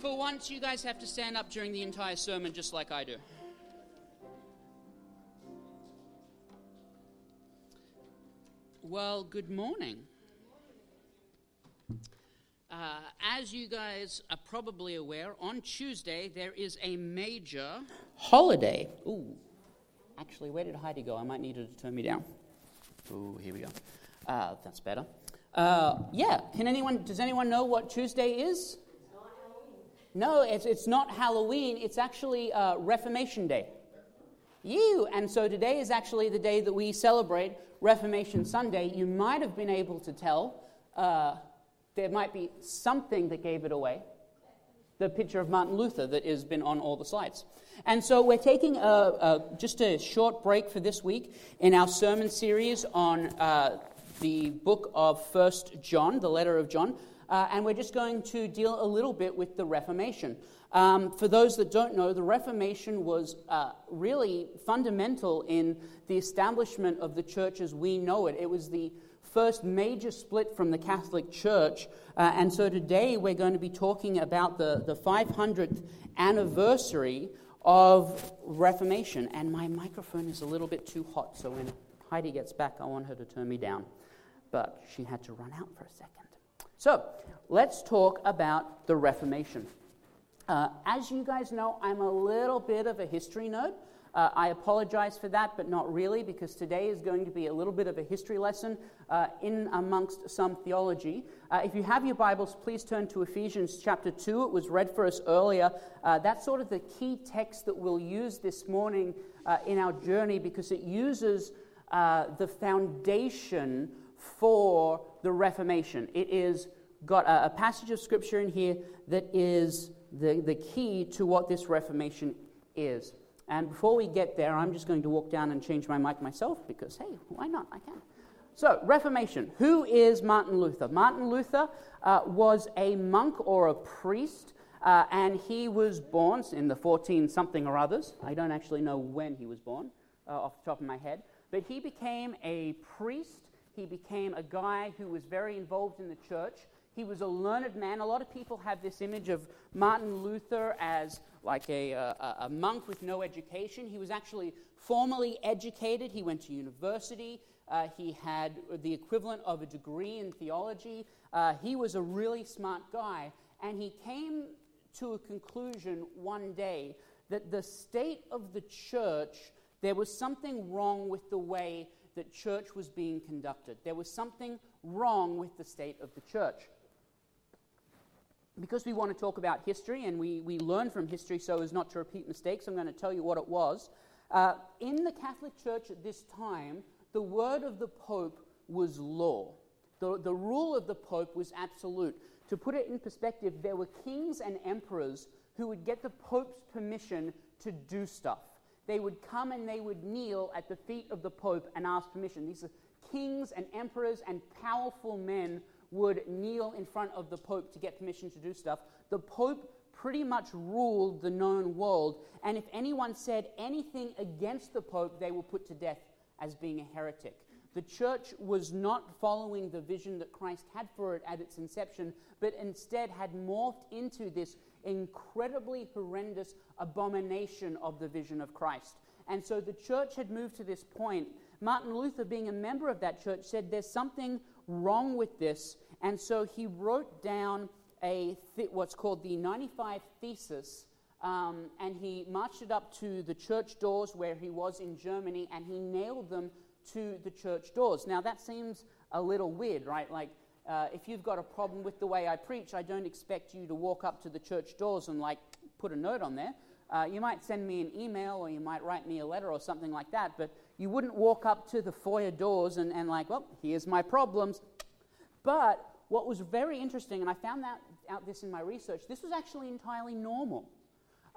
For once, you guys have to stand up during the entire sermon just like I do. Well, good morning. Uh, as you guys are probably aware, on Tuesday there is a major holiday. Ooh, actually, where did Heidi go? I might need her to turn me down. Ooh, here we go. Uh, that's better. Uh, yeah, can anyone? Does anyone know what Tuesday is? No, it's, it's not Halloween. It's actually uh, Reformation Day. You. And so today is actually the day that we celebrate Reformation Sunday. You might have been able to tell. Uh, there might be something that gave it away. The picture of Martin Luther that has been on all the slides. And so we're taking a, a, just a short break for this week in our sermon series on uh, the book of First John, the letter of John uh, and we're just going to deal a little bit with the Reformation. Um, for those that don't know, the Reformation was uh, really fundamental in the establishment of the church as we know it. It was the first major split from the Catholic Church. Uh, and so today we're going to be talking about the, the 500th anniversary of Reformation. And my microphone is a little bit too hot, so when Heidi gets back, I want her to turn me down. But she had to run out for a second. So, let's talk about the Reformation. Uh, as you guys know, I'm a little bit of a history nerd. Uh, I apologize for that, but not really, because today is going to be a little bit of a history lesson uh, in amongst some theology. Uh, if you have your Bibles, please turn to Ephesians chapter 2. It was read for us earlier. Uh, that's sort of the key text that we'll use this morning uh, in our journey because it uses the foundation for the Reformation. It is got a, a, passage of scripture in here that is the, the key to what this Reformation is. And before we get there, I'm just going to walk down and change my mic myself because, hey, why not? I can. So, Reformation. Who is Martin Luther? Martin Luther uh, was a monk or a priest, uh, and he was born in the 14 something or others. I don't actually know when he was born uh, off the top of my head. But he became a priest he became a guy who was very involved in the church. He was a learned man. A lot of people have this image of Martin Luther as like a, a, a monk with no education. He was actually formally educated. He went to university. Uh, he had the equivalent of a degree in theology. Uh, he was a really smart guy. And he came to a conclusion one day that the state of the church, there was something wrong with the way that church was being conducted. There was something wrong with the state of the church. Because we want to talk about history and we, we learn from history so as not to repeat mistakes, I'm going to tell you what it was. Uh, in the Catholic Church at this time, the word of the Pope was law. The, the rule of the Pope was absolute. To put it in perspective, there were kings and emperors who would get the Pope's permission to do stuff they would come and they would kneel at the feet of the Pope and ask permission. These are kings and emperors and powerful men would kneel in front of the Pope to get permission to do stuff. The Pope pretty much ruled the known world, and if anyone said anything against the Pope, they were put to death as being a heretic. The church was not following the vision that Christ had for it at its inception, but instead had morphed into this incredibly horrendous abomination of the vision of Christ. And so the church had moved to this point. Martin Luther, being a member of that church, said there's something wrong with this. And so he wrote down a th- what's called the 95 Thesis, um, and he marched it up to the church doors where he was in Germany, and he nailed them to the church doors. Now that seems a little weird, right? Like uh, if you've got a problem with the way I preach, I don't expect you to walk up to the church doors and like put a note on there. Uh, you might send me an email or you might write me a letter or something like that, but you wouldn't walk up to the foyer doors and, and like, well, here's my problems. But what was very interesting, and I found that out this in my research, this was actually entirely normal.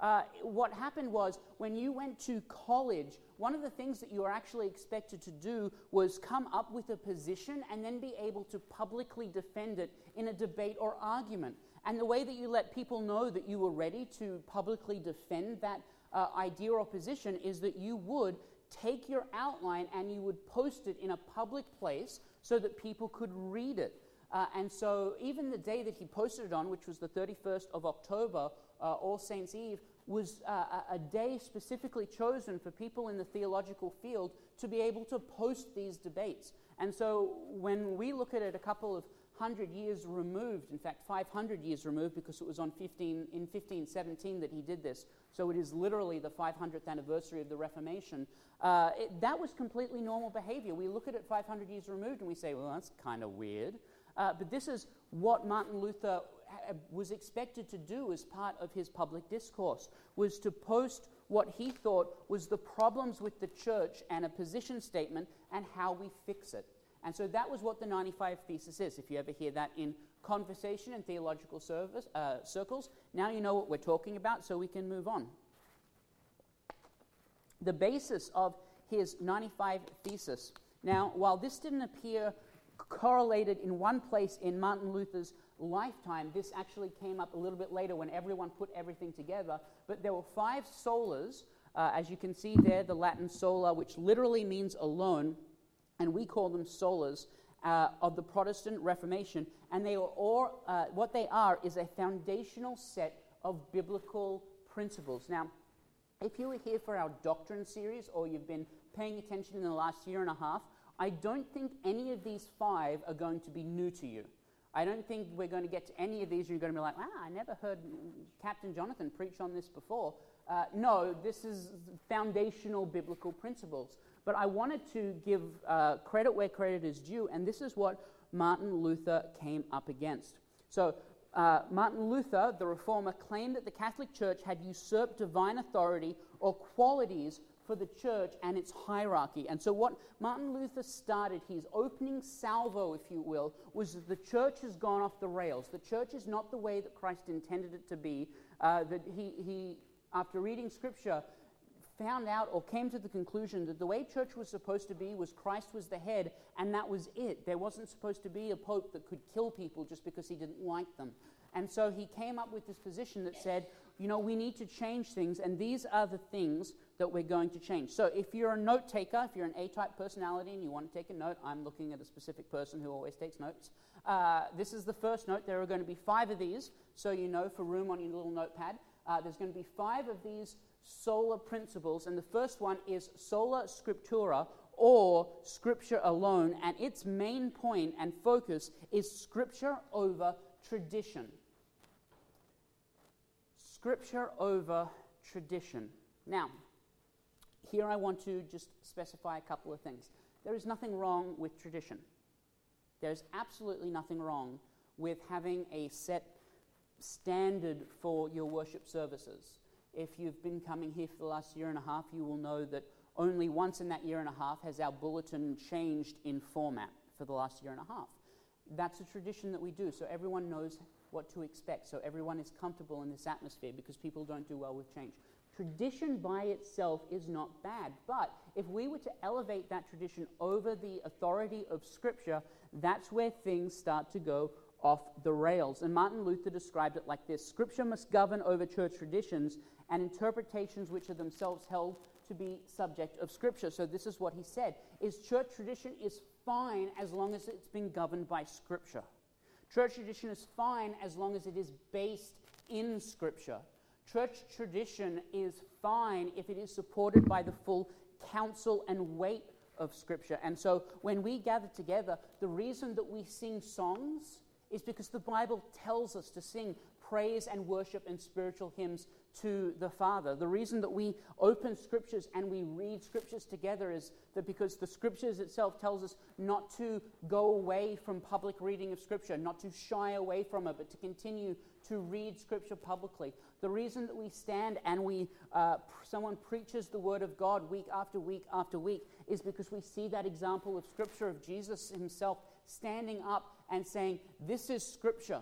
Uh, what happened was when you went to college, one of the things that you were actually expected to do was come up with a position and then be able to publicly defend it in a debate or argument. And the way that you let people know that you were ready to publicly defend that uh, idea or position is that you would take your outline and you would post it in a public place so that people could read it. Uh, and so, even the day that he posted it on, which was the 31st of October, uh, All Saints' Eve, was uh, a day specifically chosen for people in the theological field to be able to post these debates. And so, when we look at it a couple of hundred years removed, in fact, 500 years removed, because it was on 15, in 1517 that he did this, so it is literally the 500th anniversary of the Reformation. Uh, it, that was completely normal behavior. We look at it 500 years removed and we say, well, that's kind of weird. Uh, but this is what Martin Luther was expected to do as part of his public discourse was to post what he thought was the problems with the church and a position statement and how we fix it. And so that was what the 95 thesis is. If you ever hear that in conversation in theological service, uh, circles, now you know what we're talking about, so we can move on. The basis of his 95 thesis. Now, while this didn't appear correlated in one place in Martin Luther's lifetime, this actually came up a little bit later when everyone put everything together. But there were five solas, uh, as you can see there, the Latin sola, which literally means alone, and we call them solas. Uh, of the Protestant Reformation, and they are all, uh, what they are is a foundational set of biblical principles. Now, if you were here for our doctrine series or you've been paying attention in the last year and a half, I don't think any of these five are going to be new to you. I don't think we're going to get to any of these and you're going to be like, ah, I never heard Captain Jonathan preach on this before. Uh, no, this is foundational biblical principles. But I wanted to give uh, credit where credit is due, and this is what Martin Luther came up against. So, uh, Martin Luther, the reformer, claimed that the Catholic Church had usurped divine authority or qualities for the church and its hierarchy. And so, what Martin Luther started, his opening salvo, if you will, was that the church has gone off the rails. The church is not the way that Christ intended it to be. Uh, that he, he, after reading scripture, found out or came to the conclusion that the way church was supposed to be was Christ was the head, and that was it. There wasn't supposed to be a pope that could kill people just because he didn't like them. And so he came up with this position that said, you know, we need to change things, and these are the things that we're going to change. So if you're a note taker, if you're an A type personality and you want to take a note, I'm looking at a specific person who always takes notes. Uh, this is the first note. There are going to be five of these, so you know for room on your little notepad. Uh, there's going to be five of these sola principles, and the first one is sola scriptura, or scripture alone, and its main point and focus is scripture over tradition. Scripture over tradition. Now, here I want to just specify a couple of things. There is nothing wrong with tradition. There's absolutely nothing wrong with having a set standard for your worship services. If you've been coming here for the last year and a half, you will know that only once in that year and a half has our bulletin changed in format for the last year and a half. That's a tradition that we do, so everyone knows what to expect, so everyone is comfortable in this atmosphere because people don't do well with change. Tradition by itself is not bad, but if we were to elevate that tradition over the authority of Scripture, that's where things start to go off the rails. And Martin Luther described it like this Scripture must govern over church traditions and interpretations which are themselves held to be subject of Scripture. So this is what he said: is church tradition is fine as long as it's been governed by Scripture. Church tradition is fine as long as it is based in Scripture. Church tradition is fine if it is supported by the full counsel and weight of Scripture. And so when we gather together, the reason that we sing songs is because the Bible tells us to sing praise and worship and spiritual hymns to the Father. The reason that we open scriptures and we read scriptures together is that because the scriptures itself tells us not to go away from public reading of scripture, not to shy away from it, but to continue to read scripture publicly. The reason that we stand and we uh, someone preaches the word of God week after week after week is because we see that example of scripture of Jesus himself standing up and saying, "This is scripture."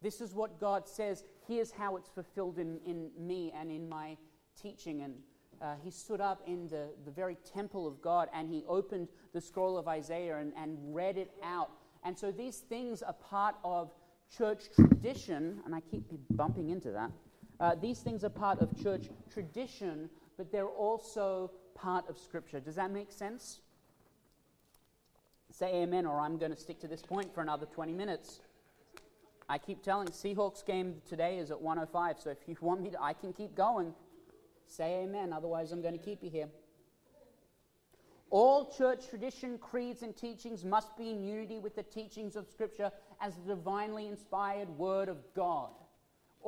This is what God says. Here's how it's fulfilled in, in me and in my teaching. And uh, he stood up in the, the very temple of God and he opened the scroll of Isaiah and, and read it out. And so these things are part of church tradition, and I keep bumping into that. Uh, these things are part of church tradition, but they're also part of Scripture. Does that make sense? Say amen, or I'm going to stick to this point for another 20 minutes. I keep telling Seahawks game today is at 105, so if you want me to, I can keep going. Say amen, otherwise, I'm going to keep you here. All church tradition, creeds, and teachings must be in unity with the teachings of Scripture as the divinely inspired Word of God.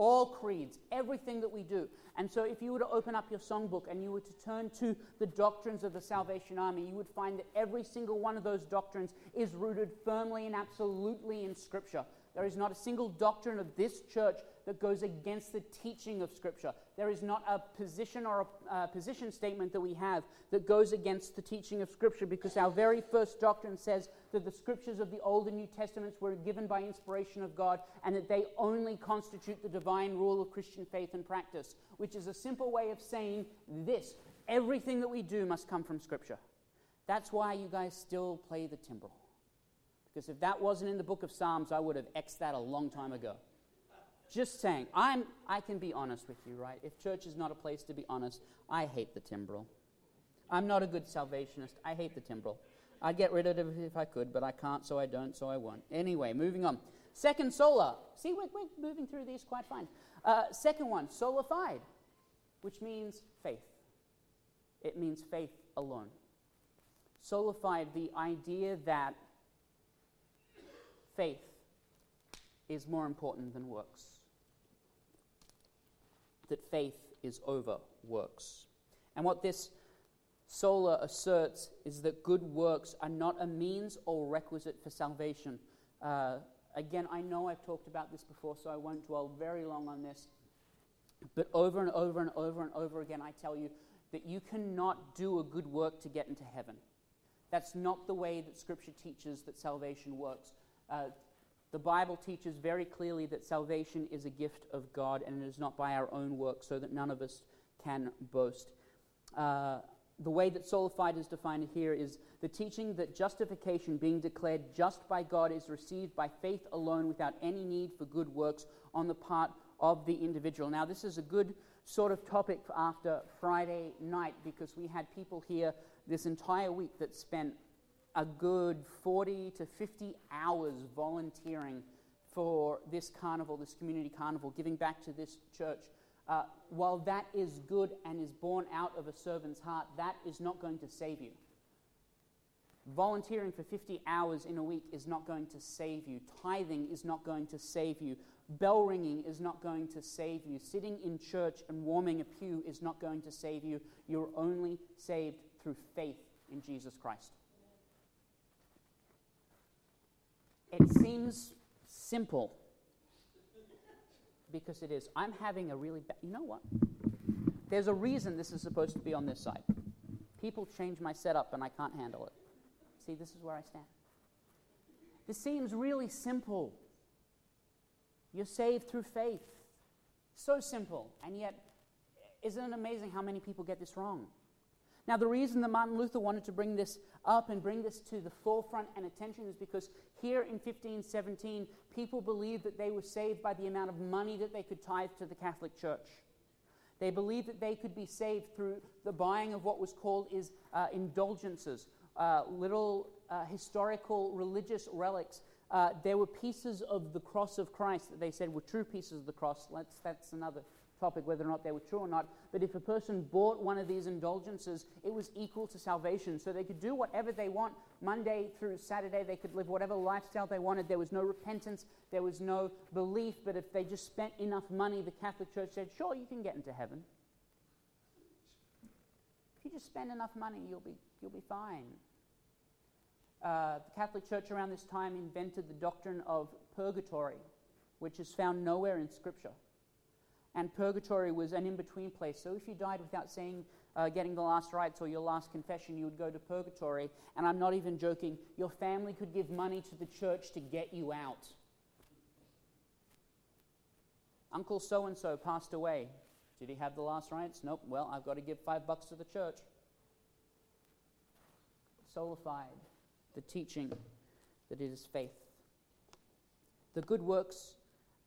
All creeds, everything that we do. And so, if you were to open up your songbook and you were to turn to the doctrines of the Salvation Army, you would find that every single one of those doctrines is rooted firmly and absolutely in Scripture. There is not a single doctrine of this church that goes against the teaching of Scripture. There is not a position or a uh, position statement that we have that goes against the teaching of Scripture because our very first doctrine says that the Scriptures of the Old and New Testaments were given by inspiration of God and that they only constitute the divine rule of Christian faith and practice, which is a simple way of saying this everything that we do must come from Scripture. That's why you guys still play the timbrel. Because if that wasn't in the book of Psalms, I would have X'd that a long time ago. Just saying. I'm, I can be honest with you, right? If church is not a place to be honest, I hate the timbrel. I'm not a good salvationist. I hate the timbrel. I'd get rid of it if I could, but I can't, so I don't, so I won't. Anyway, moving on. Second, sola. See, we're, we're moving through these quite fine. Uh, second one, sola fide, which means faith. It means faith alone. Sola fide, the idea that faith is more important than works. That faith is over works. And what this sola asserts is that good works are not a means or requisite for salvation. Uh, again, I know I've talked about this before, so I won't dwell very long on this. But over and over and over and over again, I tell you that you cannot do a good work to get into heaven. That's not the way that Scripture teaches that salvation works. Uh, the Bible teaches very clearly that salvation is a gift of God and it is not by our own work, so that none of us can boast. Uh, the way that sola fide is defined here is the teaching that justification, being declared just by God, is received by faith alone without any need for good works on the part of the individual. Now, this is a good sort of topic after Friday night because we had people here this entire week that spent a good 40 to 50 hours volunteering for this carnival, this community carnival, giving back to this church. Uh, while that is good and is born out of a servant's heart, that is not going to save you. Volunteering for 50 hours in a week is not going to save you. Tithing is not going to save you. Bell ringing is not going to save you. Sitting in church and warming a pew is not going to save you. You're only saved through faith in Jesus Christ. It seems simple because it is. I'm having a really bad. You know what? There's a reason this is supposed to be on this side. People change my setup and I can't handle it. See, this is where I stand. This seems really simple. You're saved through faith. So simple. And yet, isn't it amazing how many people get this wrong? Now, the reason that Martin Luther wanted to bring this up and bring this to the forefront and attention is because here in 1517, people believed that they were saved by the amount of money that they could tithe to the Catholic Church. They believed that they could be saved through the buying of what was called is uh, indulgences, uh, little uh, historical religious relics. Uh, there were pieces of the cross of Christ that they said were true pieces of the cross. Let's, that's another topic, whether or not they were true or not. But if a person bought one of these indulgences, it was equal to salvation. So they could do whatever they want. Monday through Saturday, they could live whatever lifestyle they wanted. There was no repentance, there was no belief. But if they just spent enough money, the Catholic Church said, sure, you can get into heaven. If you just spend enough money, you'll be, you'll be fine. Uh, the Catholic Church around this time invented the doctrine of purgatory, which is found nowhere in Scripture and purgatory was an in between place. So if you died without saying, uh, getting the last rites or your last confession, you would go to purgatory. And I'm not even joking, your family could give money to the church to get you out. Uncle so and so passed away. Did he have the last rites? Nope. Well, I've got to give five bucks to the church. Sola fide, the teaching that it is faith. The good works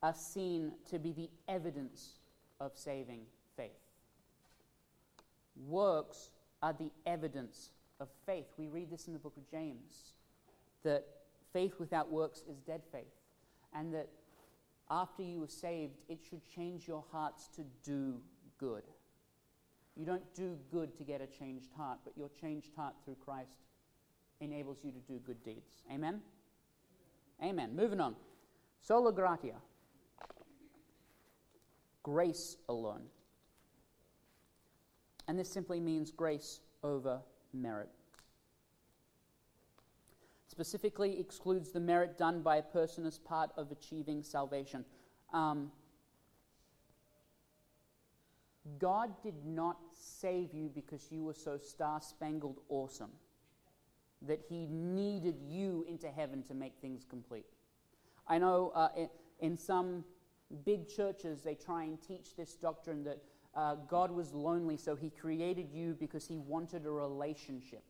are seen to be the evidence of saving faith. Works are the evidence of faith. We read this in the book of James. that faith without works is dead faith, and that after you are saved, it should change your hearts to do good. You don't do good to get a changed heart, but your changed heart through Christ enables you to do good deeds. Amen? Amen. Moving on. Sola gratia. Grace alone. And this simply means grace over merit. Specifically, excludes the merit done by a person as part of achieving salvation. Um, God did not save you because you were so star spangled awesome that He needed you into heaven to make things complete. I know uh, in, in, some big churches they try and teach this doctrine that uh, God was lonely, so He created you because He wanted a relationship.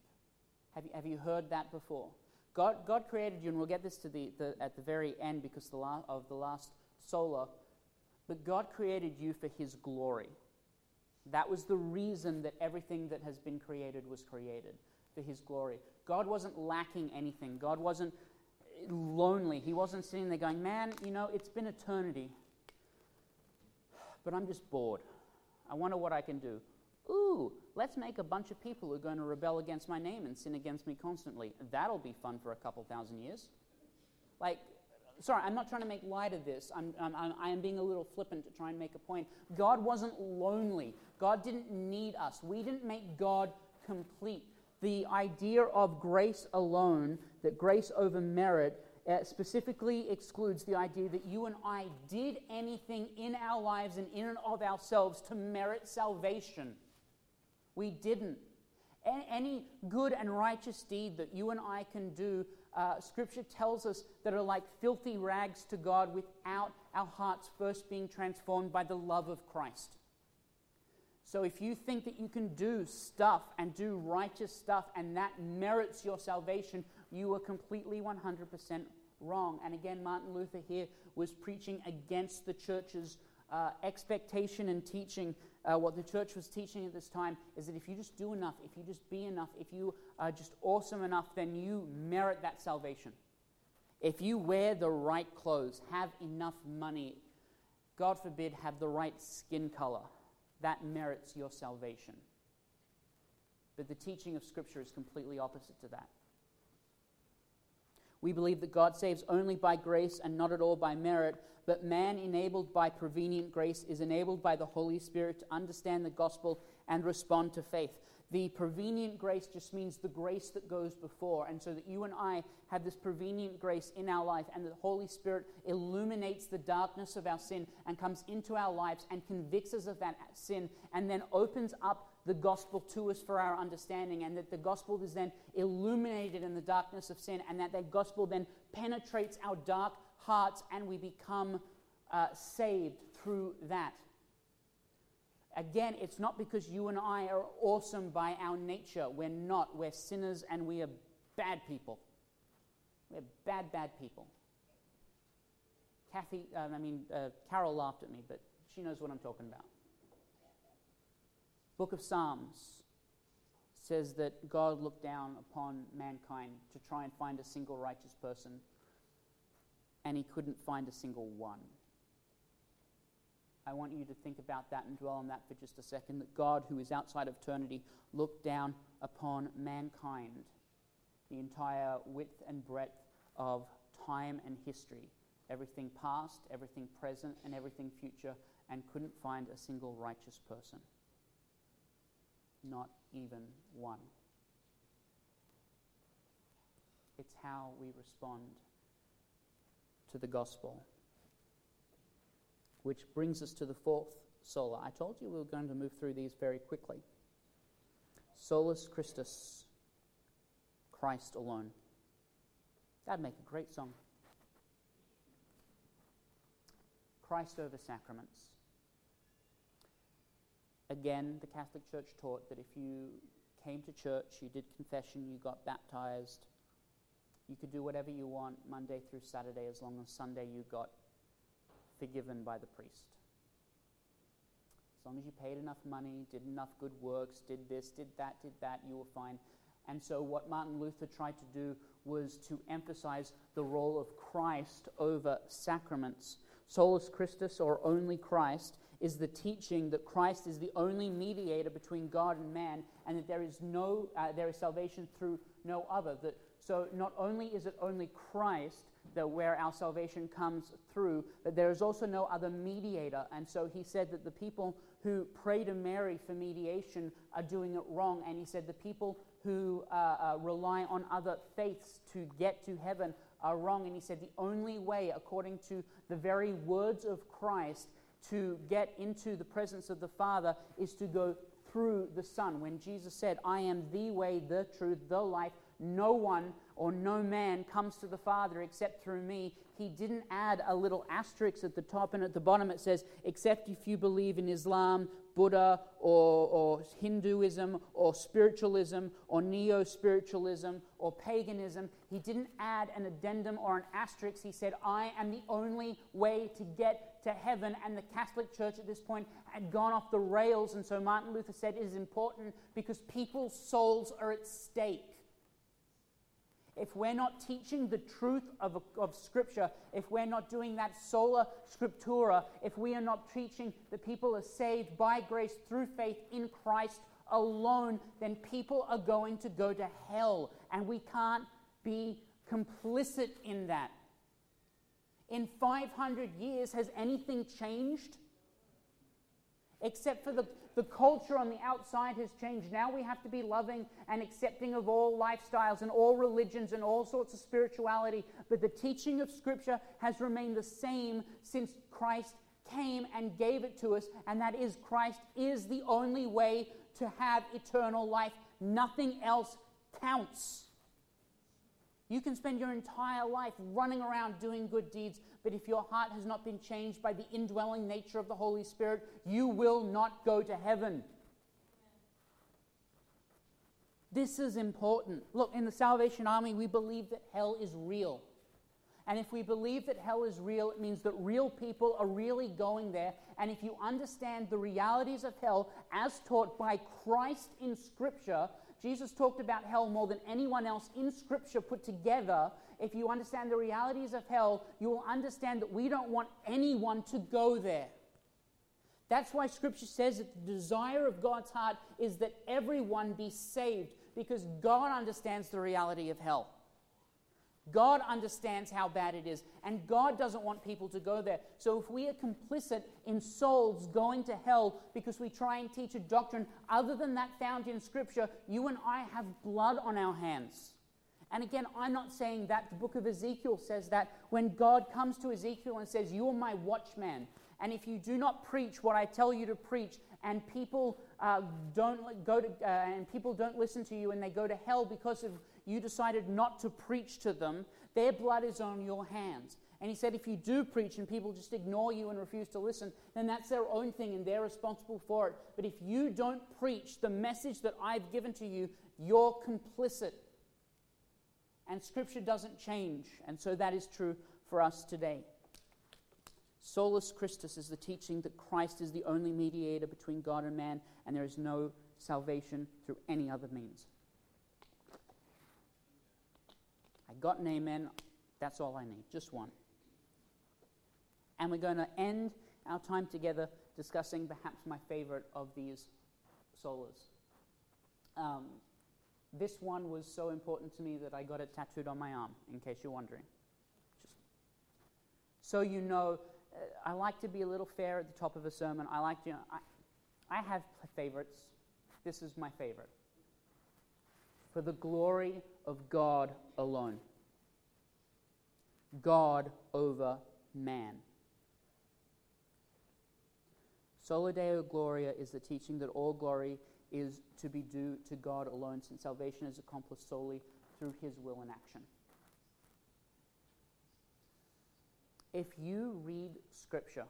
Have you, have you heard that before? God, God created you, and we'll get this to the, the at the very end because the la- of the last sola, but God created you for His glory. That was the reason that everything that has been created was created for His glory. God wasn't lacking anything. God wasn't lonely. He wasn't sitting there going, Man, you know, it's been eternity, but I'm just bored. I wonder what I can do. Ooh, let's make a bunch of people who are going to rebel against my name and sin against me constantly. That'll be fun for a couple thousand years. Like, sorry, I'm not trying to make light of this. I'm, I'm, I am being a little flippant to try and make a point. God wasn't lonely. God didn't need us. We didn't make God complete. The idea of grace alone, that grace over merit, uh, specifically excludes the idea that you and I did anything in our lives and in and of ourselves to merit salvation. We didn't. Any good and righteous deed that you and I can do, uh, Scripture tells us that are like filthy rags to God without our hearts first being transformed by the love of Christ. So if you think that you can do stuff and do righteous stuff and that merits your salvation, you are completely 100% wrong. And again, Martin Luther here was preaching against the church's uh, expectation and teaching. Uh, what the church was teaching at this time is that if you just do enough, if you just be enough, if you are just awesome enough, then you merit that salvation. If you wear the right clothes, have enough money, God forbid, have the right skin color, that merits your salvation. But the teaching of Scripture is completely opposite to that. We believe that God saves only by grace and not at all by merit, but man, enabled by prevenient grace, is enabled by the Holy Spirit to understand the gospel and respond to faith. The prevenient grace just means the grace that goes before. And so that you and I have this prevenient grace in our life, and the Holy Spirit illuminates the darkness of our sin and comes into our lives and convicts us of that sin, and then opens up the gospel to us for our understanding, and that the gospel is then illuminated in the darkness of sin, and that that gospel then penetrates our dark hearts, and we become uh, saved through that. Again, it's not because you and I are awesome by our nature. We're not. We're sinners and we are bad people. We're bad, bad people. Kathy, um, I mean, uh, Carol laughed at me, but she knows what I'm talking about. Book of Psalms says that God looked down upon mankind to try and find a single righteous person, and he couldn't find a single one. I want you to think about that and dwell on that for just a second. That God, who is outside of eternity, looked down upon mankind, the entire width and breadth of time and history, everything past, everything present, and everything future, and couldn't find a single righteous person. Not even one. It's how we respond to the gospel which brings us to the fourth sola. I told you we were going to move through these very quickly. Solus Christus, Christ alone. That'd make a great song. Christ over sacraments. Again, the Catholic Church taught that if you came to church, you did confession, you got baptized, you could do whatever you want Monday through Saturday as long as Sunday you got forgiven by the priest. As long as you paid enough money, did enough good works, did this, did that, did that, you were fine. And so, what Martin Luther tried to do was to emphasize the role of Christ over sacraments. Solus Christus, or only Christ, is the teaching that Christ is the only mediator between God and man, and that there is no uh, there is salvation through no other. That so not only is it only Christ that where our salvation comes through, but there is also no other mediator. And so he said that the people who pray to Mary for mediation are doing it wrong. And he said the people who uh, uh, rely on other faiths to get to heaven are wrong. And he said the only way, according to the very words of Christ, to get into the presence of the Father is to go through the Son. When Jesus said, I am the way, the truth, the life, no one or no man comes to the Father except through me. He didn't add a little asterisk at the top and at the bottom it says, except if you believe in Islam, Buddha, or, or Hinduism, or spiritualism, or neo spiritualism, or paganism. He didn't add an addendum or an asterisk. He said, I am the only way to get to heaven. And the Catholic Church at this point had gone off the rails. And so Martin Luther said it is important because people's souls are at stake if we're not teaching the truth of, of Scripture, if we're not doing that sola scriptura, if we are not teaching that people are saved by grace through faith in Christ alone, then people are going to go to hell. And we can't be complicit in that. In 500 years, has anything changed? Except for the, the culture on the outside has changed. Now we have to be loving and accepting of all lifestyles and all religions and all sorts of spirituality. But the teaching of Scripture has remained the same since Christ came and gave it to us, and that is Christ is the only way to have eternal life. Nothing else counts. You can spend your entire life running around doing good deeds, but if your heart has not been changed by the indwelling nature of the Holy Spirit, you will not go to heaven. This is important. Look, in the Salvation Army, we believe that hell is real. And if we believe that hell is real, it means that real people are really going there. And if you understand the realities of hell as taught by Christ in Scripture, Jesus talked about hell more than anyone else in Scripture put together. If you understand the realities of hell, you will understand that we don't want anyone to go there. That's why Scripture says that the desire of God's heart is that everyone be saved, because God understands the reality of hell. God understands how bad it is, and God doesn't want people to go there. So if we are complicit in souls going to hell because we try and teach a doctrine other than that found in Scripture, you and I have blood on our hands. And again, I'm not saying that. The book of Ezekiel says that when God comes to Ezekiel and says, You are my watchman, and if you do not preach what I tell you to preach, and people uh, don't go to, uh, and people don't listen to you, and they go to hell because of you decided not to preach to them, their blood is on your hands. And he said, if you do preach and people just ignore you and refuse to listen, then that's their own thing and they're responsible for it. But if you don't preach the message that I've given to you, you're complicit. And Scripture doesn't change. And so that is true for us today. Solus Christus is the teaching that Christ is the only mediator between God and man, and there is no salvation through any other means. I got an amen. That's all I need, just one. And we're going to end our time together discussing perhaps my favorite of these solas. Um, this one was so important to me that I got it tattooed on my arm, in case you're wondering. Just so you know, uh, I like to be a little fair at the top of a sermon. I like to, you know, I, I have favorites. This is my favorite for the glory of God alone. God over man. Sola Deo Gloria is the teaching that all glory is to be due to God alone, since salvation is accomplished solely through his will and action. If you read Scripture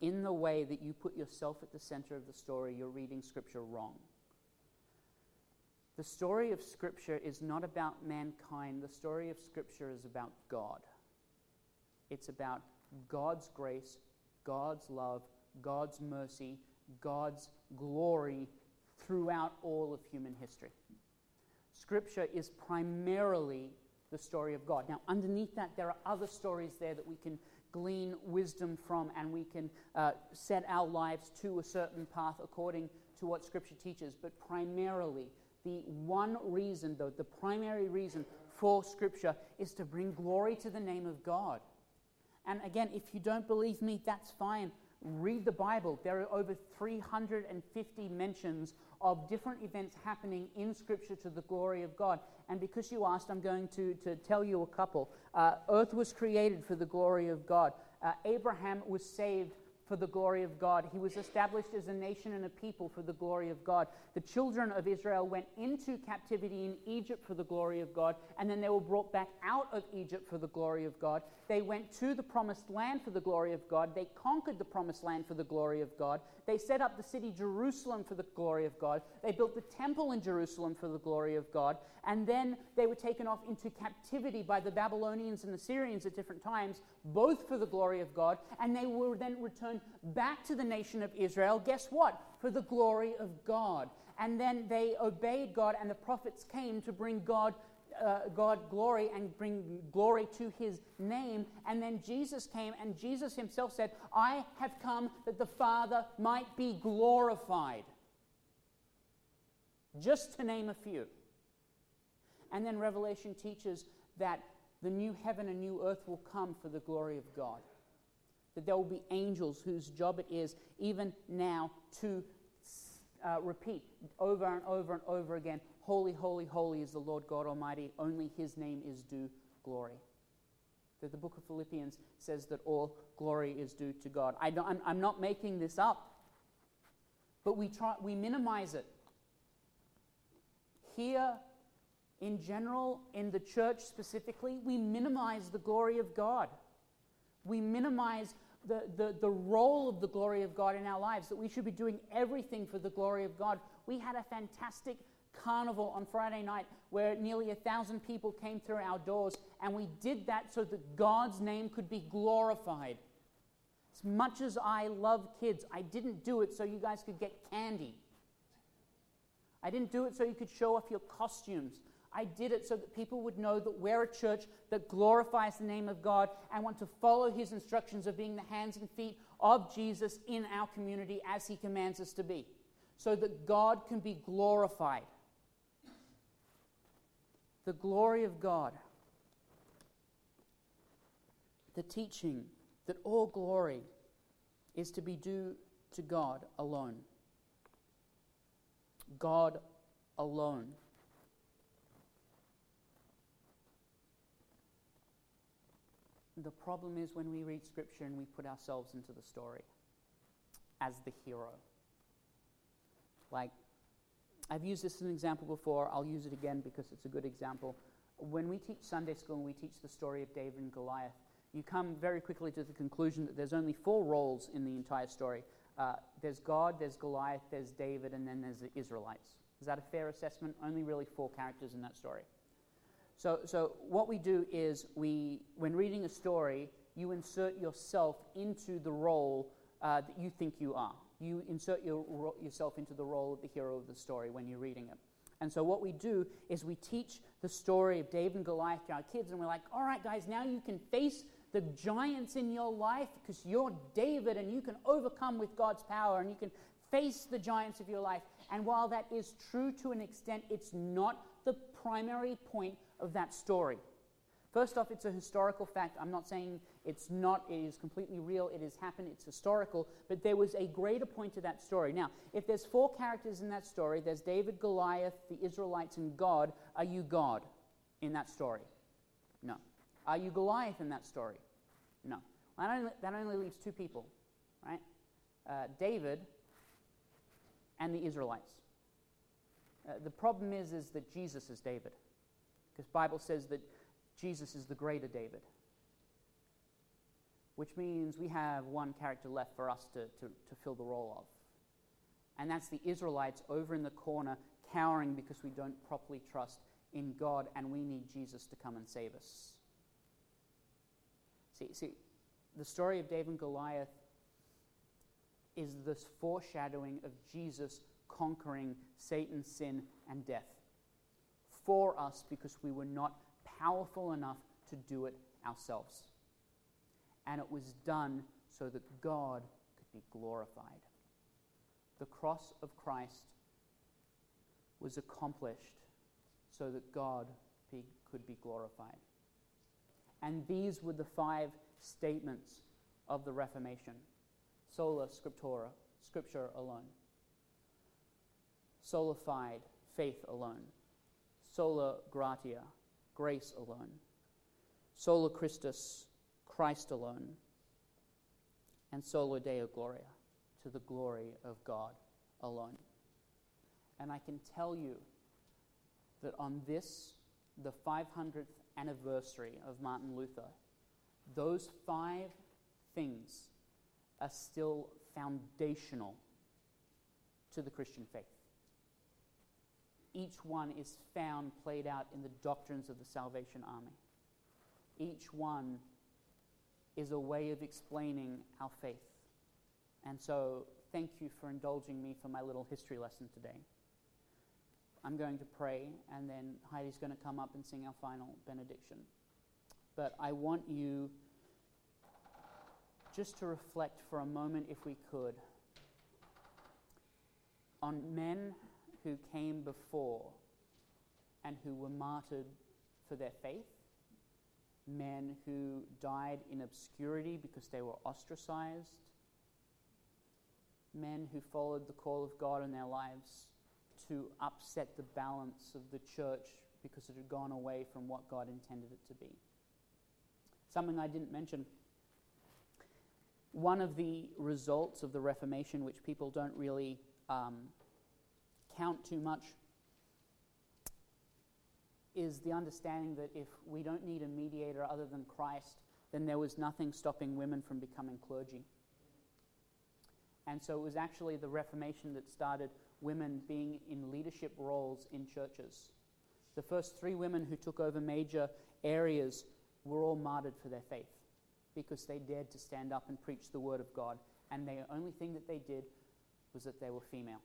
in the way that you put yourself at the center of the story, you're reading Scripture wrong. The story of Scripture is not about mankind, the story of Scripture is about God. It's about God's grace, God's love, God's mercy, God's glory throughout all of human history. Scripture is primarily the story of God. Now, underneath that, there are other stories there that we can glean wisdom from, and we can uh, set our lives to a certain path according to what Scripture teaches. But primarily, the one reason, though, the primary reason for Scripture is to bring glory to the name of God. And again, if you don't believe me, that's fine. Read the Bible. There are over 350 mentions of different events happening in Scripture to the glory of God. And because you asked, I'm going to, to tell you a couple. Uh, earth was created for the glory of God. Uh, Abraham was saved for the glory of God. He was established as a nation and a people for the glory of God. The children of Israel went into captivity in Egypt for the glory of God, and then they were brought back out of Egypt for the glory of God. They went to the promised land for the glory of God. They conquered the promised land for the glory of God. They set up the city Jerusalem for the glory of God. They built the temple in Jerusalem for the glory of God. And then they were taken off into captivity by the Babylonians and the Syrians at different times, both for the glory of God. And they were then returned back to the nation of Israel. Guess what? For the glory of God. And then they obeyed God, and the prophets came to bring God uh, God glory and bring glory to his name. And then Jesus came, and Jesus himself said, I have come that the Father might be glorified. Just to name a few. And then Revelation teaches that the new heaven and new earth will come for the glory of God. That there will be angels whose job it is, even now, to uh, repeat over and over and over again Holy, holy, holy is the Lord God Almighty. Only his name is due glory. That the book of Philippians says that all glory is due to God. I am I'm not making this up, but we, try, we minimize it. Here, in general, in the church specifically, we minimize the glory of God. We minimize the, the, the role of the glory of God in our lives, that we should be doing everything for the glory of God. We had a fantastic carnival on Friday night where nearly a thousand people came through our doors, and we did that so that God's name could be glorified. As much as I love kids, I didn't do it so you guys could get candy. I didn't do it so you could show off your costumes. I did it so that people would know that we're a church that glorifies the name of God and want to follow his instructions of being the hands and feet of Jesus in our community as he commands us to be, so that God can be glorified the glory of God, the teaching that all glory is to be due to God alone. God alone. The problem is when we read Scripture and we put ourselves into the story as the hero. Like I've used this as an example before. I'll use it again because it's a good example. When we teach Sunday school and we teach the story of David and Goliath, you come very quickly to the conclusion that there's only four roles in the entire story uh, there's God, there's Goliath, there's David, and then there's the Israelites. Is that a fair assessment? Only really four characters in that story. So, so what we do is we, when reading a story, you insert yourself into the role uh, that you think you are you insert your, yourself into the role of the hero of the story when you're reading it. And so, what we do is we teach the story of David and Goliath to our kids, and we're like, all right, guys, now you can face the giants in your life because you're David and you can overcome with God's power and you can face the giants of your life. And while that is true to an extent, it's not the primary point of that story. First off, it's a historical fact. I'm not saying it's not, it is completely real, it has happened, it's historical, but there was a greater point to that story. Now, if there's four characters in that story, there's David, Goliath, the Israelites, and God, are you God in that story? No. Are you Goliath in that story? No. That only, that only leaves two people, right? Uh, David and the Israelites. Uh, the problem is, is that Jesus is David. Because Bible says that Jesus is the greater David. Which means we have one character left for us to, to, to fill the role of. And that's the Israelites over in the corner, cowering because we don't properly trust in God and we need Jesus to come and save us. See, see the story of David and Goliath is this foreshadowing of Jesus conquering Satan, sin, and death for us because we were not powerful enough to do it ourselves. And it was done so that God could be glorified. The cross of Christ was accomplished so that God be, could be glorified. And these were the five statements of the Reformation sola scriptura, scripture alone, sola fide, faith alone, sola gratia, grace alone, sola Christus, Christ alone, and sola Deo Gloria, to the glory of God alone. And I can tell you that on this, the 500th anniversary of Martin Luther, those five things are still foundational to the Christian faith. Each one is found played out in the doctrines of the Salvation Army. Each one is a way of explaining our faith. And so, thank you for indulging me for my little history lesson today. I'm going to pray, and then Heidi's going to come up and sing our final benediction. But I want you just to reflect for a moment, if we could, on men who came before and who were martyred for their faith, men who died in obscurity because they were ostracized, men who followed the call of God in their lives to upset the balance of the church because it had gone away from what God intended it to be. Something I didn't mention. One of the results of the Reformation, which people don't really um, count too much, is the understanding that if we don't need a mediator other than Christ, then there was nothing stopping women from becoming clergy. And so it was actually the Reformation that started women being in leadership roles in churches. The first three women who took over major areas were all martyred for their faith because they dared to stand up and preach the word of God. And the only thing that they did was that they were female.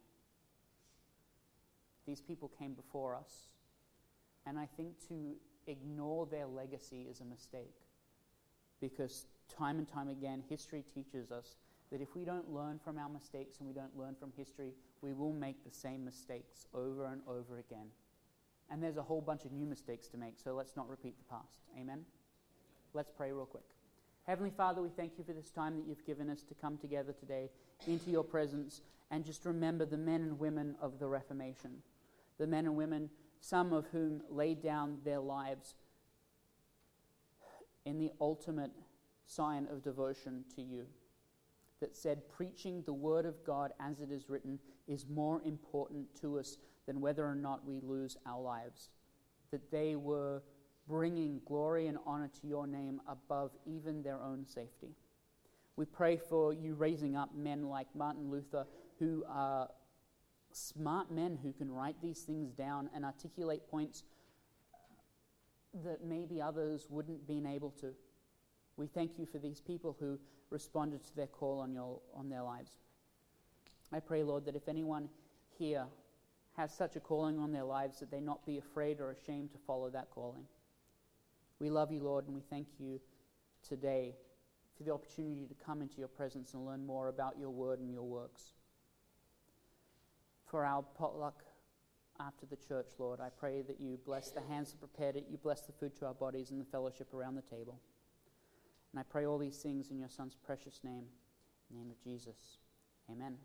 These people came before us. And I think to ignore their legacy is a mistake because time and time again, history teaches us that if we don't learn from our mistakes and we don't learn from history, we will make the same mistakes over and over again. And there's a whole bunch of new mistakes to make, so let's not repeat the past. Amen? Let's pray real quick. Heavenly Father, we thank you for this time that you've given us to come together today into your presence and just remember the men and women of the Reformation. The men and women, some of whom laid down their lives in the ultimate sign of devotion to you that said preaching the Word of God as it is written is more important to us than whether or not we lose our lives. That they were bringing glory and honor to your name above even their own safety. We pray for you raising up men like Martin Luther who are smart men who can write these things down and articulate points that maybe others wouldn't been able to. We thank you for these people who responded to their call on, your, on their lives. I pray, Lord, that if anyone here has such a calling on their lives, that they not be afraid or ashamed to follow that calling. We love you, Lord, and we thank you today for the opportunity to come into your presence and learn more about your word and your works. For our potluck after the church, Lord, I pray that you bless the hands that prepared it, you bless the food to our bodies and the fellowship around the table. And I pray all these things in your Son's precious name, name of Jesus. Amen.